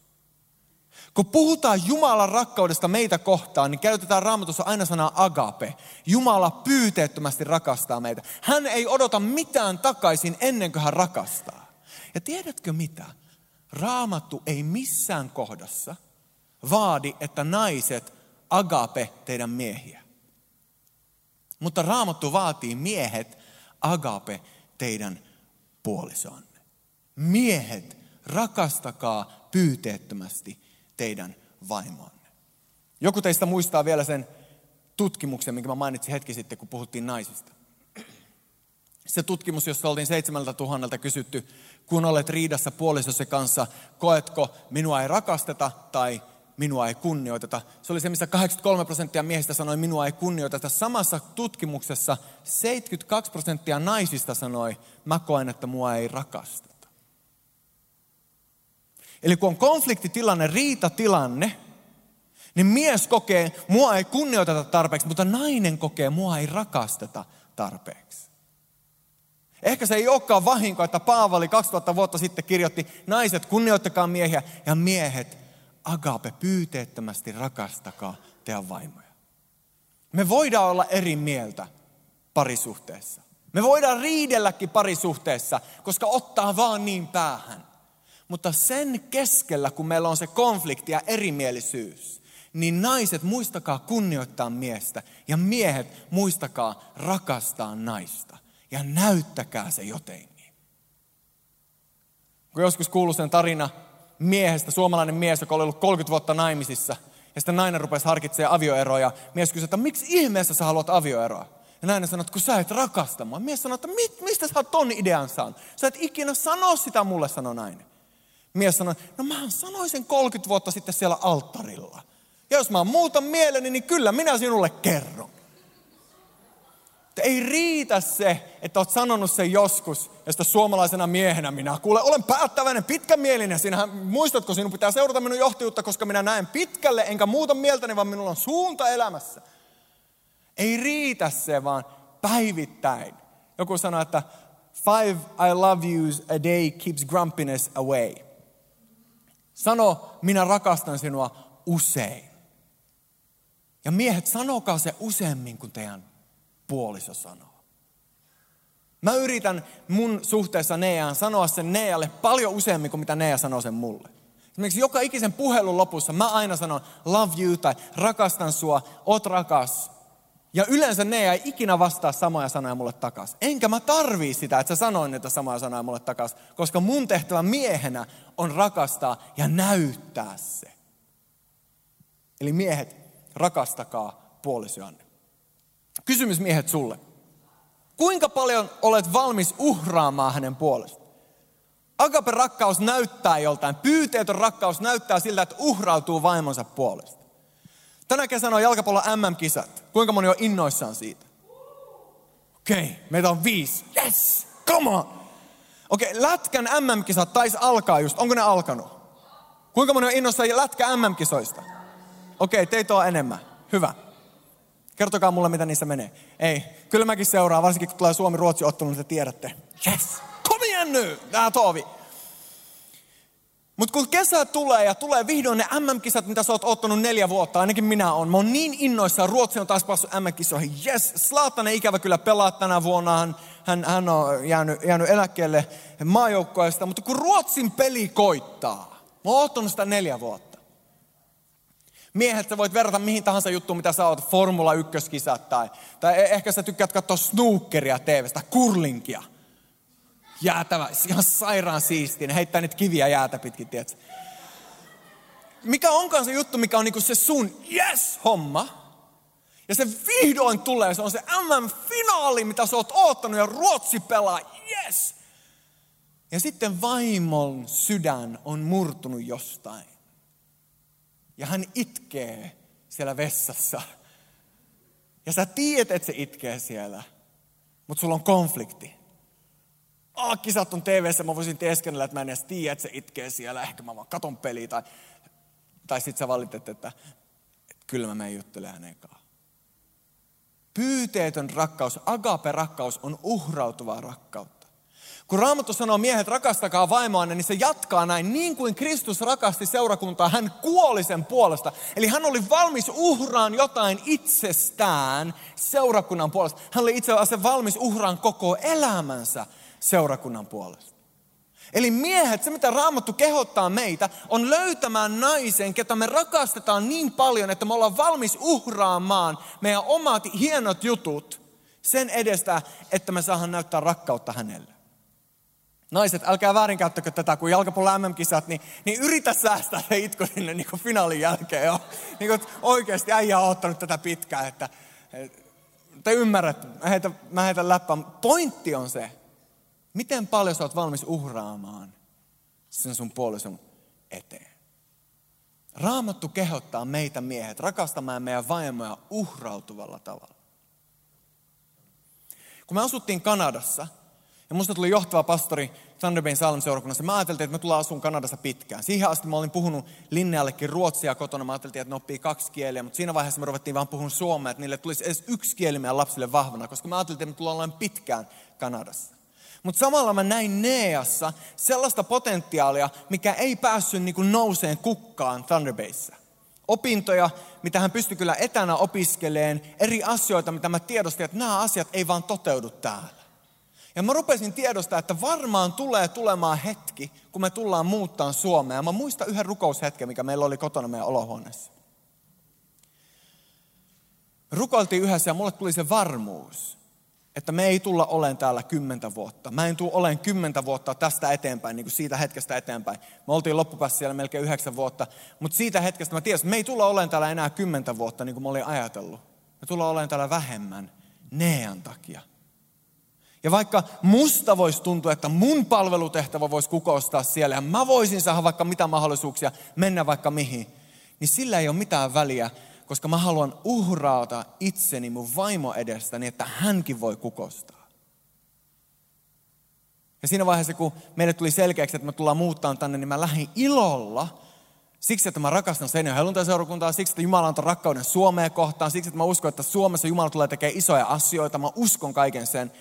Kun puhutaan Jumalan rakkaudesta meitä kohtaan, niin käytetään raamatussa aina sanaa agape. Jumala pyyteettömästi rakastaa meitä. Hän ei odota mitään takaisin ennen kuin hän rakastaa. Ja tiedätkö mitä? Raamattu ei missään kohdassa vaadi, että naiset agape teidän miehiä. Mutta raamattu vaatii miehet agape teidän puolisoanne. Miehet, rakastakaa pyyteettömästi teidän vaimoanne. Joku teistä muistaa vielä sen tutkimuksen, minkä mä mainitsin hetki sitten, kun puhuttiin naisista. Se tutkimus, jossa oltiin 7000 kysytty, kun olet riidassa puolisosi kanssa, koetko minua ei rakasteta tai minua ei kunnioiteta. Se oli se, missä 83 prosenttia miehistä sanoi, minua ei kunnioiteta. Samassa tutkimuksessa 72 prosenttia naisista sanoi, mä koen, että mua ei rakasteta. Eli kun on konfliktitilanne, riitatilanne, niin mies kokee, mua ei kunnioiteta tarpeeksi, mutta nainen kokee, mua ei rakasteta tarpeeksi. Ehkä se ei olekaan vahinko, että Paavali 2000 vuotta sitten kirjoitti, naiset kunnioittakaa miehiä ja miehet agape, pyyteettömästi rakastakaa teidän vaimoja. Me voidaan olla eri mieltä parisuhteessa. Me voidaan riidelläkin parisuhteessa, koska ottaa vaan niin päähän. Mutta sen keskellä, kun meillä on se konflikti ja erimielisyys, niin naiset muistakaa kunnioittaa miestä ja miehet muistakaa rakastaa naista. Ja näyttäkää se jotenkin. Kun joskus kuuluu sen tarina miehestä, suomalainen mies, joka oli ollut 30 vuotta naimisissa. Ja sitten nainen rupesi harkitsemaan avioeroa ja mies kysyi, että miksi ihmeessä sä haluat avioeroa? Ja nainen sanoi, että kun sä et rakasta mua. Mies sanoi, että mit, mistä sä oot ton idean saanut? Sä et ikinä sano sitä mulle, sanoi nainen. Mies sanoi, no mä sanoin sen 30 vuotta sitten siellä alttarilla. Ja jos mä muutan mieleni, niin kyllä minä sinulle kerron. Ei riitä se, että olet sanonut sen joskus, ja sitä suomalaisena miehenä minä kuule, olen päättäväinen, pitkämielinen. Sinähän, muistatko, sinun pitää seurata minun johtajuutta, koska minä näen pitkälle, enkä muuta mieltäni, vaan minulla on suunta elämässä. Ei riitä se, vaan päivittäin. Joku sanoi, että five I love yous a day keeps grumpiness away. Sano, minä rakastan sinua usein. Ja miehet, sanokaa se useammin kuin teidän puoliso sanoo. Mä yritän mun suhteessa Neaan sanoa sen Nealle paljon useammin kuin mitä Nea sanoo sen mulle. Esimerkiksi joka ikisen puhelun lopussa mä aina sanon love you tai rakastan sua, oot rakas. Ja yleensä Nea ei ikinä vastaa samoja sanoja mulle takas. Enkä mä tarvii sitä, että sä sanoin niitä samoja sanoja mulle takas, koska mun tehtävä miehenä on rakastaa ja näyttää se. Eli miehet, rakastakaa puolisoanne. Kysymys miehet sulle. Kuinka paljon olet valmis uhraamaan hänen puolestaan? Agape rakkaus näyttää joltain. Pyyteetön rakkaus näyttää siltä, että uhrautuu vaimonsa puolesta. Tänä kesänä on jalkapallon MM-kisat. Kuinka moni on innoissaan siitä? Okei, okay, meitä on viisi. Yes, come on. Okei, okay, Lätkän MM-kisat taisi alkaa just. Onko ne alkanut? Kuinka moni on innoissaan Lätkä MM-kisoista? Okei, okay, teitä on enemmän. Hyvä. Kertokaa mulle, mitä niissä menee. Ei, kyllä mäkin seuraan, varsinkin kun tulee Suomi-Ruotsi ottelu, niin te tiedätte. Yes, kom igen nu, tää tovi. Mutta kun kesä tulee ja tulee vihdoin ne MM-kisat, mitä sä oot ottanut neljä vuotta, ainakin minä on. Mä oon niin innoissaan, Ruotsi on taas päässyt MM-kisoihin. Yes, Slaatan ikävä kyllä pelaa tänä vuonna, hän, hän, hän on jäänyt, jäänyt eläkkeelle maajoukkoista. Mutta kun Ruotsin peli koittaa, mä oon ottanut sitä neljä vuotta. Miehet, sä voit verrata mihin tahansa juttuun, mitä sä oot, Formula 1-kisat tai, tai e- ehkä sä tykkäät katsoa snookeria TV-stä, kurlinkia – jäätävä, ihan sairaan siistiä. Ne heittää niitä kiviä jäätä pitkin, tiedätkö? Mikä onkaan se juttu, mikä on niinku se sun yes-homma, ja se vihdoin tulee, se on se MM-finaali, mitä sä oot oottanut ja Ruotsi pelaa, yes! Ja sitten vaimon sydän on murtunut jostain. Ja hän itkee siellä vessassa. Ja sä tiedät, että se itkee siellä, mutta sulla on konflikti ah, kisat on tv mä voisin teeskennellä, että mä en edes tiedä, että se itkee siellä, ehkä mä vaan katon peliä, tai, tai sit sä valitet, että, että kyllä mä menen juttelemaan hänen kanssaan. Pyyteetön rakkaus, agape-rakkaus on uhrautuvaa rakkautta. Kun Raamattu sanoo miehet rakastakaa vaimoanne, niin se jatkaa näin. Niin kuin Kristus rakasti seurakuntaa, hän kuoli sen puolesta. Eli hän oli valmis uhraan jotain itsestään seurakunnan puolesta. Hän oli itse asiassa valmis uhraan koko elämänsä seurakunnan puolesta. Eli miehet, se mitä Raamattu kehottaa meitä, on löytämään naisen, ketä me rakastetaan niin paljon, että me ollaan valmis uhraamaan meidän omat hienot jutut sen edestä, että me saadaan näyttää rakkautta hänelle. Naiset, älkää väärinkäyttäkö tätä, kun jalkapallon MM-kisat, niin, niin yritä säästää se itku sinne niin kuin finaalin jälkeen jo. Niin kuin, oikeasti äijä on ottanut tätä pitkään, että, että te ymmärrätte, mä heitän, mä heitän läppän. Pointti on se, Miten paljon sä oot valmis uhraamaan sen sun puolison eteen? Raamattu kehottaa meitä miehet rakastamaan meidän vaimoja uhrautuvalla tavalla. Kun me asuttiin Kanadassa, ja musta tuli johtava pastori Thunder Bayn Salm-seurakunnassa, mä ajattelin, että me tullaan asumaan Kanadassa pitkään. Siihen asti mä olin puhunut Linneallekin ruotsia kotona, mä ajattelin, että ne oppii kaksi kieliä, mutta siinä vaiheessa me ruvettiin vaan puhua suomea, että niille tulisi edes yksi kieli meidän lapsille vahvana, koska mä ajattelin, että me tullaan olemaan pitkään Kanadassa. Mutta samalla mä näin Neassa sellaista potentiaalia, mikä ei päässyt niin kuin nouseen kukkaan Thunderbayssä. Opintoja, mitä hän pystyi kyllä etänä opiskeleen, eri asioita, mitä mä tiedostin, että nämä asiat ei vaan toteudu täällä. Ja mä rupesin tiedostaa, että varmaan tulee tulemaan hetki, kun me tullaan muuttaa Suomea. Mä muistan yhden rukoushetken, mikä meillä oli kotona meidän olohuoneessa. rukoiltiin yhdessä ja mulle tuli se varmuus, että me ei tulla olemaan täällä kymmentä vuotta. Mä en tule olemaan kymmentä vuotta tästä eteenpäin, niin kuin siitä hetkestä eteenpäin. Me oltiin loppupäässä siellä melkein yhdeksän vuotta, mutta siitä hetkestä mä tiesin, että me ei tulla olemaan täällä enää kymmentä vuotta, niin kuin mä olin ajatellut. Me tullaan olemaan täällä vähemmän Nean takia. Ja vaikka musta voisi tuntua, että mun palvelutehtävä voisi kukoistaa siellä ja mä voisin saada vaikka mitä mahdollisuuksia mennä vaikka mihin, niin sillä ei ole mitään väliä, koska mä haluan uhraata itseni mun vaimo edestä niin, että hänkin voi kukostaa. Ja siinä vaiheessa, kun meille tuli selkeäksi, että me tullaan muuttaa tänne, niin mä lähdin ilolla Siksi, että mä rakastan sen seurakuntaa, siksi, että Jumala antaa rakkauden Suomeen kohtaan, siksi, että mä uskon, että Suomessa Jumala tulee tekemään isoja asioita, mä uskon kaiken sen.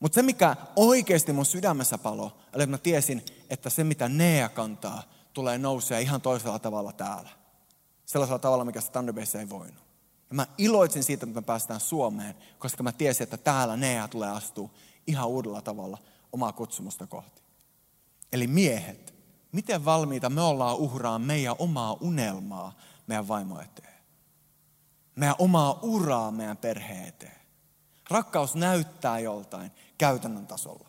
Mutta se, mikä oikeasti mun sydämessä palo, että mä tiesin, että se, mitä Nea kantaa, tulee nousee ihan toisella tavalla täällä sellaisella tavalla, mikä se Thunderbayssä ei voinut. Ja mä iloitsin siitä, että me päästään Suomeen, koska mä tiesin, että täällä Nea tulee astua ihan uudella tavalla omaa kutsumusta kohti. Eli miehet, miten valmiita me ollaan uhraa meidän omaa unelmaa meidän vaimo eteen? Meidän omaa uraa meidän perheen eteen. Rakkaus näyttää joltain käytännön tasolla.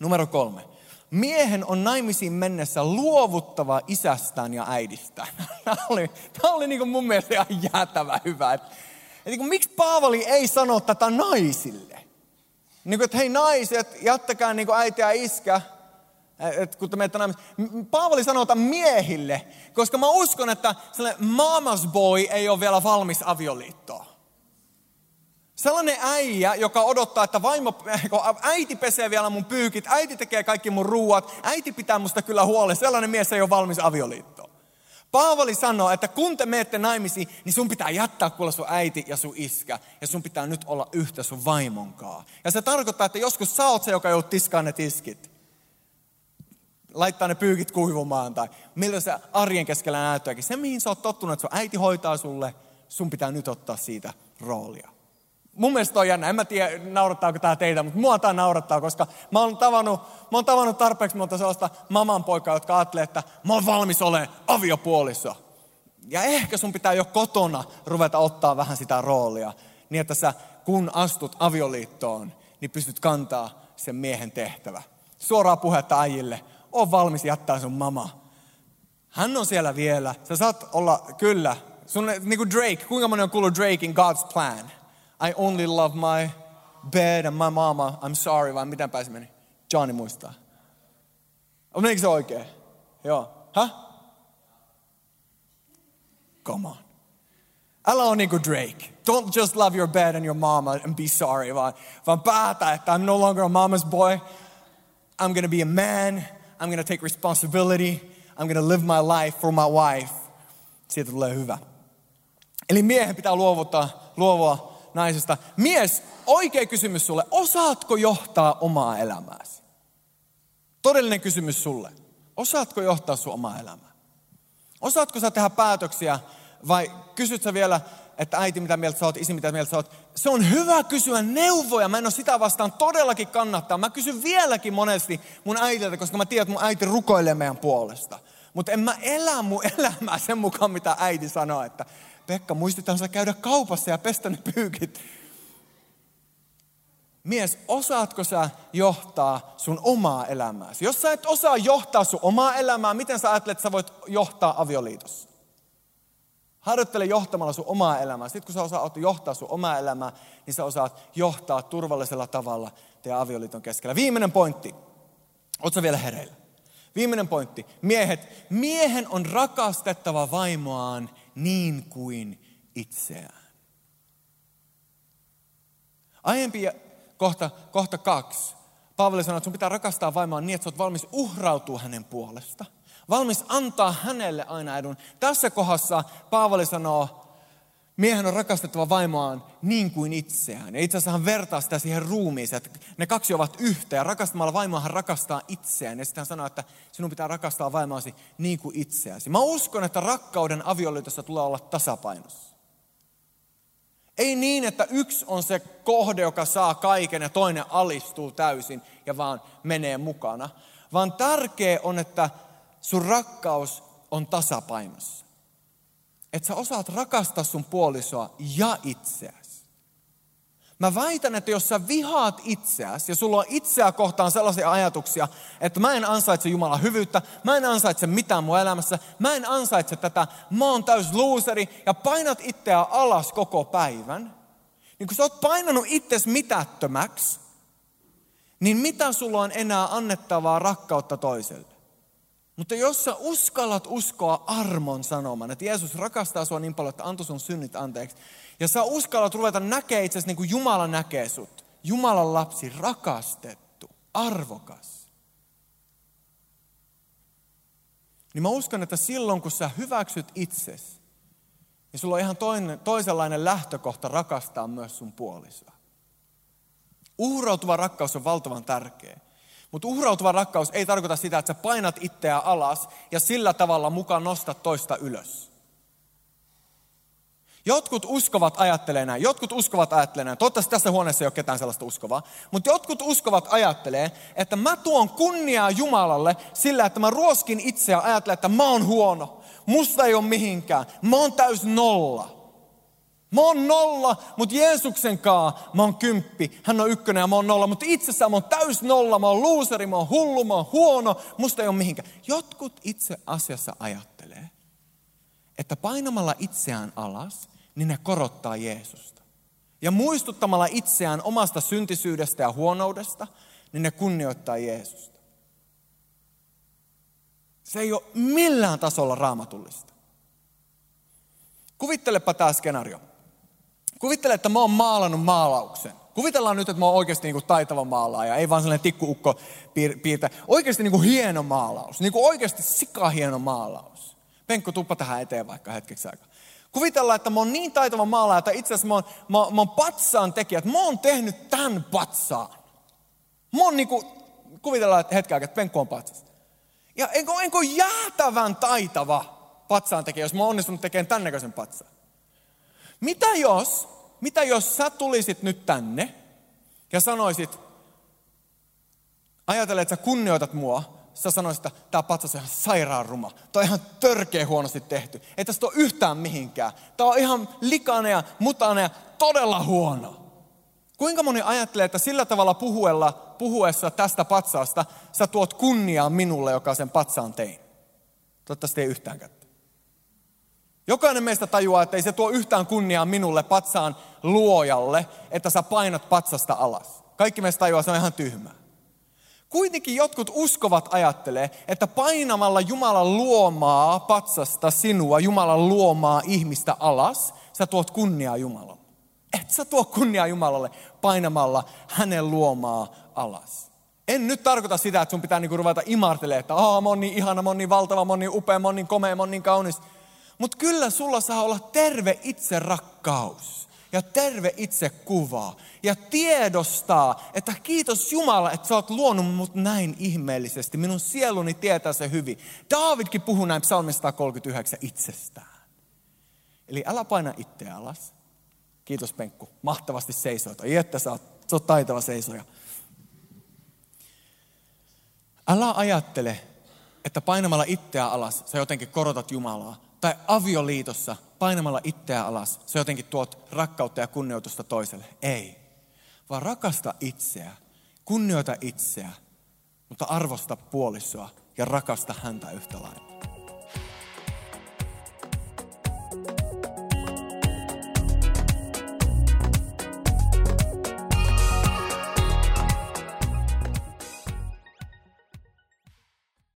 Numero kolme miehen on naimisiin mennessä luovuttava isästään ja äidistään. Tämä oli, tämä oli niin mun mielestä ihan jäätävä hyvä. Että, että niin miksi Paavali ei sano tätä naisille? Niin kuin, että hei naiset, jättäkää niin kuin äiti ja iskä, Et kun te. Paavali sanoo tämän miehille, koska mä uskon, että sellainen mama's boy ei ole vielä valmis avioliittoon. Sellainen äijä, joka odottaa, että vaimo, äiti pesee vielä mun pyykit, äiti tekee kaikki mun ruuat, äiti pitää musta kyllä huolen. Sellainen mies ei ole valmis avioliittoon. Paavali sanoo, että kun te menette naimisiin, niin sun pitää jättää kuulla sun äiti ja sun iskä. Ja sun pitää nyt olla yhtä sun vaimonkaa. Ja se tarkoittaa, että joskus sä oot se, joka joudut tiskaan ne tiskit. Laittaa ne pyykit kuivumaan tai miltä se arjen keskellä näyttääkin. Se, mihin sä oot tottunut, että sun äiti hoitaa sulle, sun pitää nyt ottaa siitä roolia mun mielestä on jännä. En mä tiedä, naurattaako tämä teitä, mutta mua tämä naurattaa, koska mä oon tavannut, mä oon tavannut tarpeeksi monta sellaista maman poikaa, jotka ajattelee, että mä oon valmis olemaan aviopuoliso. Ja ehkä sun pitää jo kotona ruveta ottaa vähän sitä roolia, niin että sä kun astut avioliittoon, niin pystyt kantaa sen miehen tehtävä. Suoraa puhetta äijille, on valmis jättää sun mama. Hän on siellä vielä. Sä saat olla, kyllä, sun, niin kuin Drake, kuinka moni on kuullut Drakein God's Plan? I only love my bed and my mama. I'm sorry, vai miten pääsi meni? Johnny muistaa. Menikö se oikein? Joo. Häh? Come on. Älä on niinku Drake. Don't just love your bed and your mama and be sorry, vaan, vaan päätä, että I'm no longer a mama's boy. I'm gonna be a man. I'm gonna take responsibility. I'm gonna live my life for my wife. Siitä tulee hyvä. Eli miehen pitää luovuttaa, luovua naisesta. Mies, oikea kysymys sulle. Osaatko johtaa omaa elämääsi? Todellinen kysymys sulle. Osaatko johtaa sun omaa elämää? Osaatko sä tehdä päätöksiä vai kysyt sä vielä, että äiti mitä mieltä sä oot, isi mitä mieltä sä oot. Se on hyvä kysyä neuvoja, mä en ole sitä vastaan todellakin kannattaa. Mä kysyn vieläkin monesti mun äitiltä, koska mä tiedän, että mun äiti rukoilee meidän puolesta. Mutta en mä elä mun elämää sen mukaan, mitä äiti sanoo, että Pekka, muistetaan sä käydä kaupassa ja pestä ne pyykit. Mies, osaatko sä johtaa sun omaa elämääsi? Jos sä et osaa johtaa sun omaa elämää, miten sä ajattelet, että sä voit johtaa avioliitossa? Harjoittele johtamalla sun omaa elämää. Sitten kun sä osaat johtaa sun omaa elämää, niin sä osaat johtaa turvallisella tavalla teidän avioliiton keskellä. Viimeinen pointti. Oletko vielä hereillä? Viimeinen pointti. Miehet. Miehen on rakastettava vaimoaan niin kuin itseään. Aiempi kohta, kohta kaksi. Paavali sanoi, että sun pitää rakastaa vaimoa niin, että sä oot valmis uhrautua hänen puolesta. Valmis antaa hänelle aina edun. Tässä kohdassa Paavali sanoo, miehen on rakastettava vaimoaan niin kuin itseään. Ja itse asiassa hän vertaa sitä siihen ruumiiseen, että ne kaksi ovat yhtä. Ja rakastamalla vaimoa hän rakastaa itseään. Ja sitten hän sanoo, että sinun pitää rakastaa vaimoasi niin kuin itseäsi. Mä uskon, että rakkauden avioliitossa tulee olla tasapainossa. Ei niin, että yksi on se kohde, joka saa kaiken ja toinen alistuu täysin ja vaan menee mukana. Vaan tärkeä on, että sun rakkaus on tasapainossa. Että sä osaat rakastaa sun puolisoa ja itseäsi. Mä väitän, että jos sä vihaat itseäsi ja sulla on itseä kohtaan sellaisia ajatuksia, että mä en ansaitse Jumalan hyvyyttä, mä en ansaitse mitään mun elämässä, mä en ansaitse tätä, mä oon täys looseri ja painat itseä alas koko päivän, niin kun sä oot painanut itsesi mitättömäksi, niin mitä sulla on enää annettavaa rakkautta toiselle? Mutta jos sä uskallat uskoa armon sanoman, että Jeesus rakastaa sua niin paljon, että antoi sun synnit anteeksi, ja sä uskallat ruveta näkee itse niin kuin Jumala näkee sut, Jumalan lapsi, rakastettu, arvokas, niin mä uskon, että silloin kun sä hyväksyt itsesi, niin sulla on ihan toinen, toisenlainen lähtökohta rakastaa myös sun puolisoa. Uhrautuva rakkaus on valtavan tärkeä. Mutta uhrautuva rakkaus ei tarkoita sitä, että sä painat itseä alas ja sillä tavalla mukaan nostat toista ylös. Jotkut uskovat ajattelee näin, jotkut uskovat ajattelee näin. Toivottavasti tässä huoneessa ei ole ketään sellaista uskovaa. Mutta jotkut uskovat ajattelee, että mä tuon kunniaa Jumalalle sillä, että mä ruoskin itseä ajattelen, että mä oon huono. Musta ei ole mihinkään. Mä oon täys nolla. Mä oon nolla, mutta Jeesuksen kaa mä oon kymppi. Hän on ykkönen ja mä oon nolla, mutta itsessään mä oon täys nolla. Mä oon luuseri, mä oon hullu, mä oon huono. Musta ei ole mihinkään. Jotkut itse asiassa ajattelee, että painamalla itseään alas, niin ne korottaa Jeesusta. Ja muistuttamalla itseään omasta syntisyydestä ja huonoudesta, niin ne kunnioittaa Jeesusta. Se ei ole millään tasolla raamatullista. Kuvittelepa tämä skenaario. Kuvittele, että mä oon maalannut maalauksen. Kuvitellaan nyt, että mä oon oikeasti niin kuin taitava maalaaja, ei vaan sellainen tikkuukko piirtä. Oikeasti niin kuin hieno maalaus, niin kuin oikeasti sika hieno maalaus. Penkko, tuppa tähän eteen vaikka hetkeksi aikaa. Kuvitellaan, että mä oon niin taitava maalaaja, että itse asiassa mä oon, mä, mä oon patsaan tekijä, että mä oon tehnyt tämän patsaan. Mä oon niinku, kuvitellaan, että hetken aikaa, että penkko on patsas. Ja enkö, enkö jäätävän taitava patsaan tekijä, jos mä oon onnistunut tekemään tämän näköisen patsaan. Mitä jos, mitä jos sä tulisit nyt tänne ja sanoisit, ajatellen, että sä kunnioitat mua, sä sanoisit, että tämä patsas on ihan sairaan ruma. Tämä on ihan törkeä huonosti tehty. Ei tästä ole yhtään mihinkään. Tämä on ihan likainen ja mutainen ja todella huono. Kuinka moni ajattelee, että sillä tavalla puhuella, puhuessa tästä patsaasta sä tuot kunniaa minulle, joka sen patsaan tein? Toivottavasti ei yhtään kättä. Jokainen meistä tajuaa, että ei se tuo yhtään kunniaa minulle patsaan luojalle, että sä painat patsasta alas. Kaikki meistä tajuaa, se on ihan tyhmää. Kuitenkin jotkut uskovat ajattelee, että painamalla Jumalan luomaa patsasta sinua, Jumalan luomaa ihmistä alas, sä tuot kunniaa Jumalalle. Et sä tuo kunniaa Jumalalle painamalla hänen luomaa alas. En nyt tarkoita sitä, että sun pitää niinku ruveta imartelemaan, että Aa, mä oon niin ihana, mä oon niin valtava, mä oon niin upea, mä oon niin komea, mä oon niin kaunis. Mutta kyllä sulla saa olla terve itse rakkaus ja terve itse kuva ja tiedostaa, että kiitos Jumala, että sä oot luonut mut näin ihmeellisesti. Minun sieluni tietää se hyvin. Davidkin puhuu näin psalmista 139 itsestään. Eli älä paina itseä alas. Kiitos Penkku, mahtavasti seisoit. Ai että sä oot, sä oot taitava seisoja. Älä ajattele, että painamalla itseä alas sä jotenkin korotat Jumalaa. Tai avioliitossa painamalla itseä alas sä jotenkin tuot rakkautta ja kunnioitusta toiselle. Ei. Vaan rakasta itseä, kunnioita itseä, mutta arvosta puolisoa ja rakasta häntä yhtä lailla.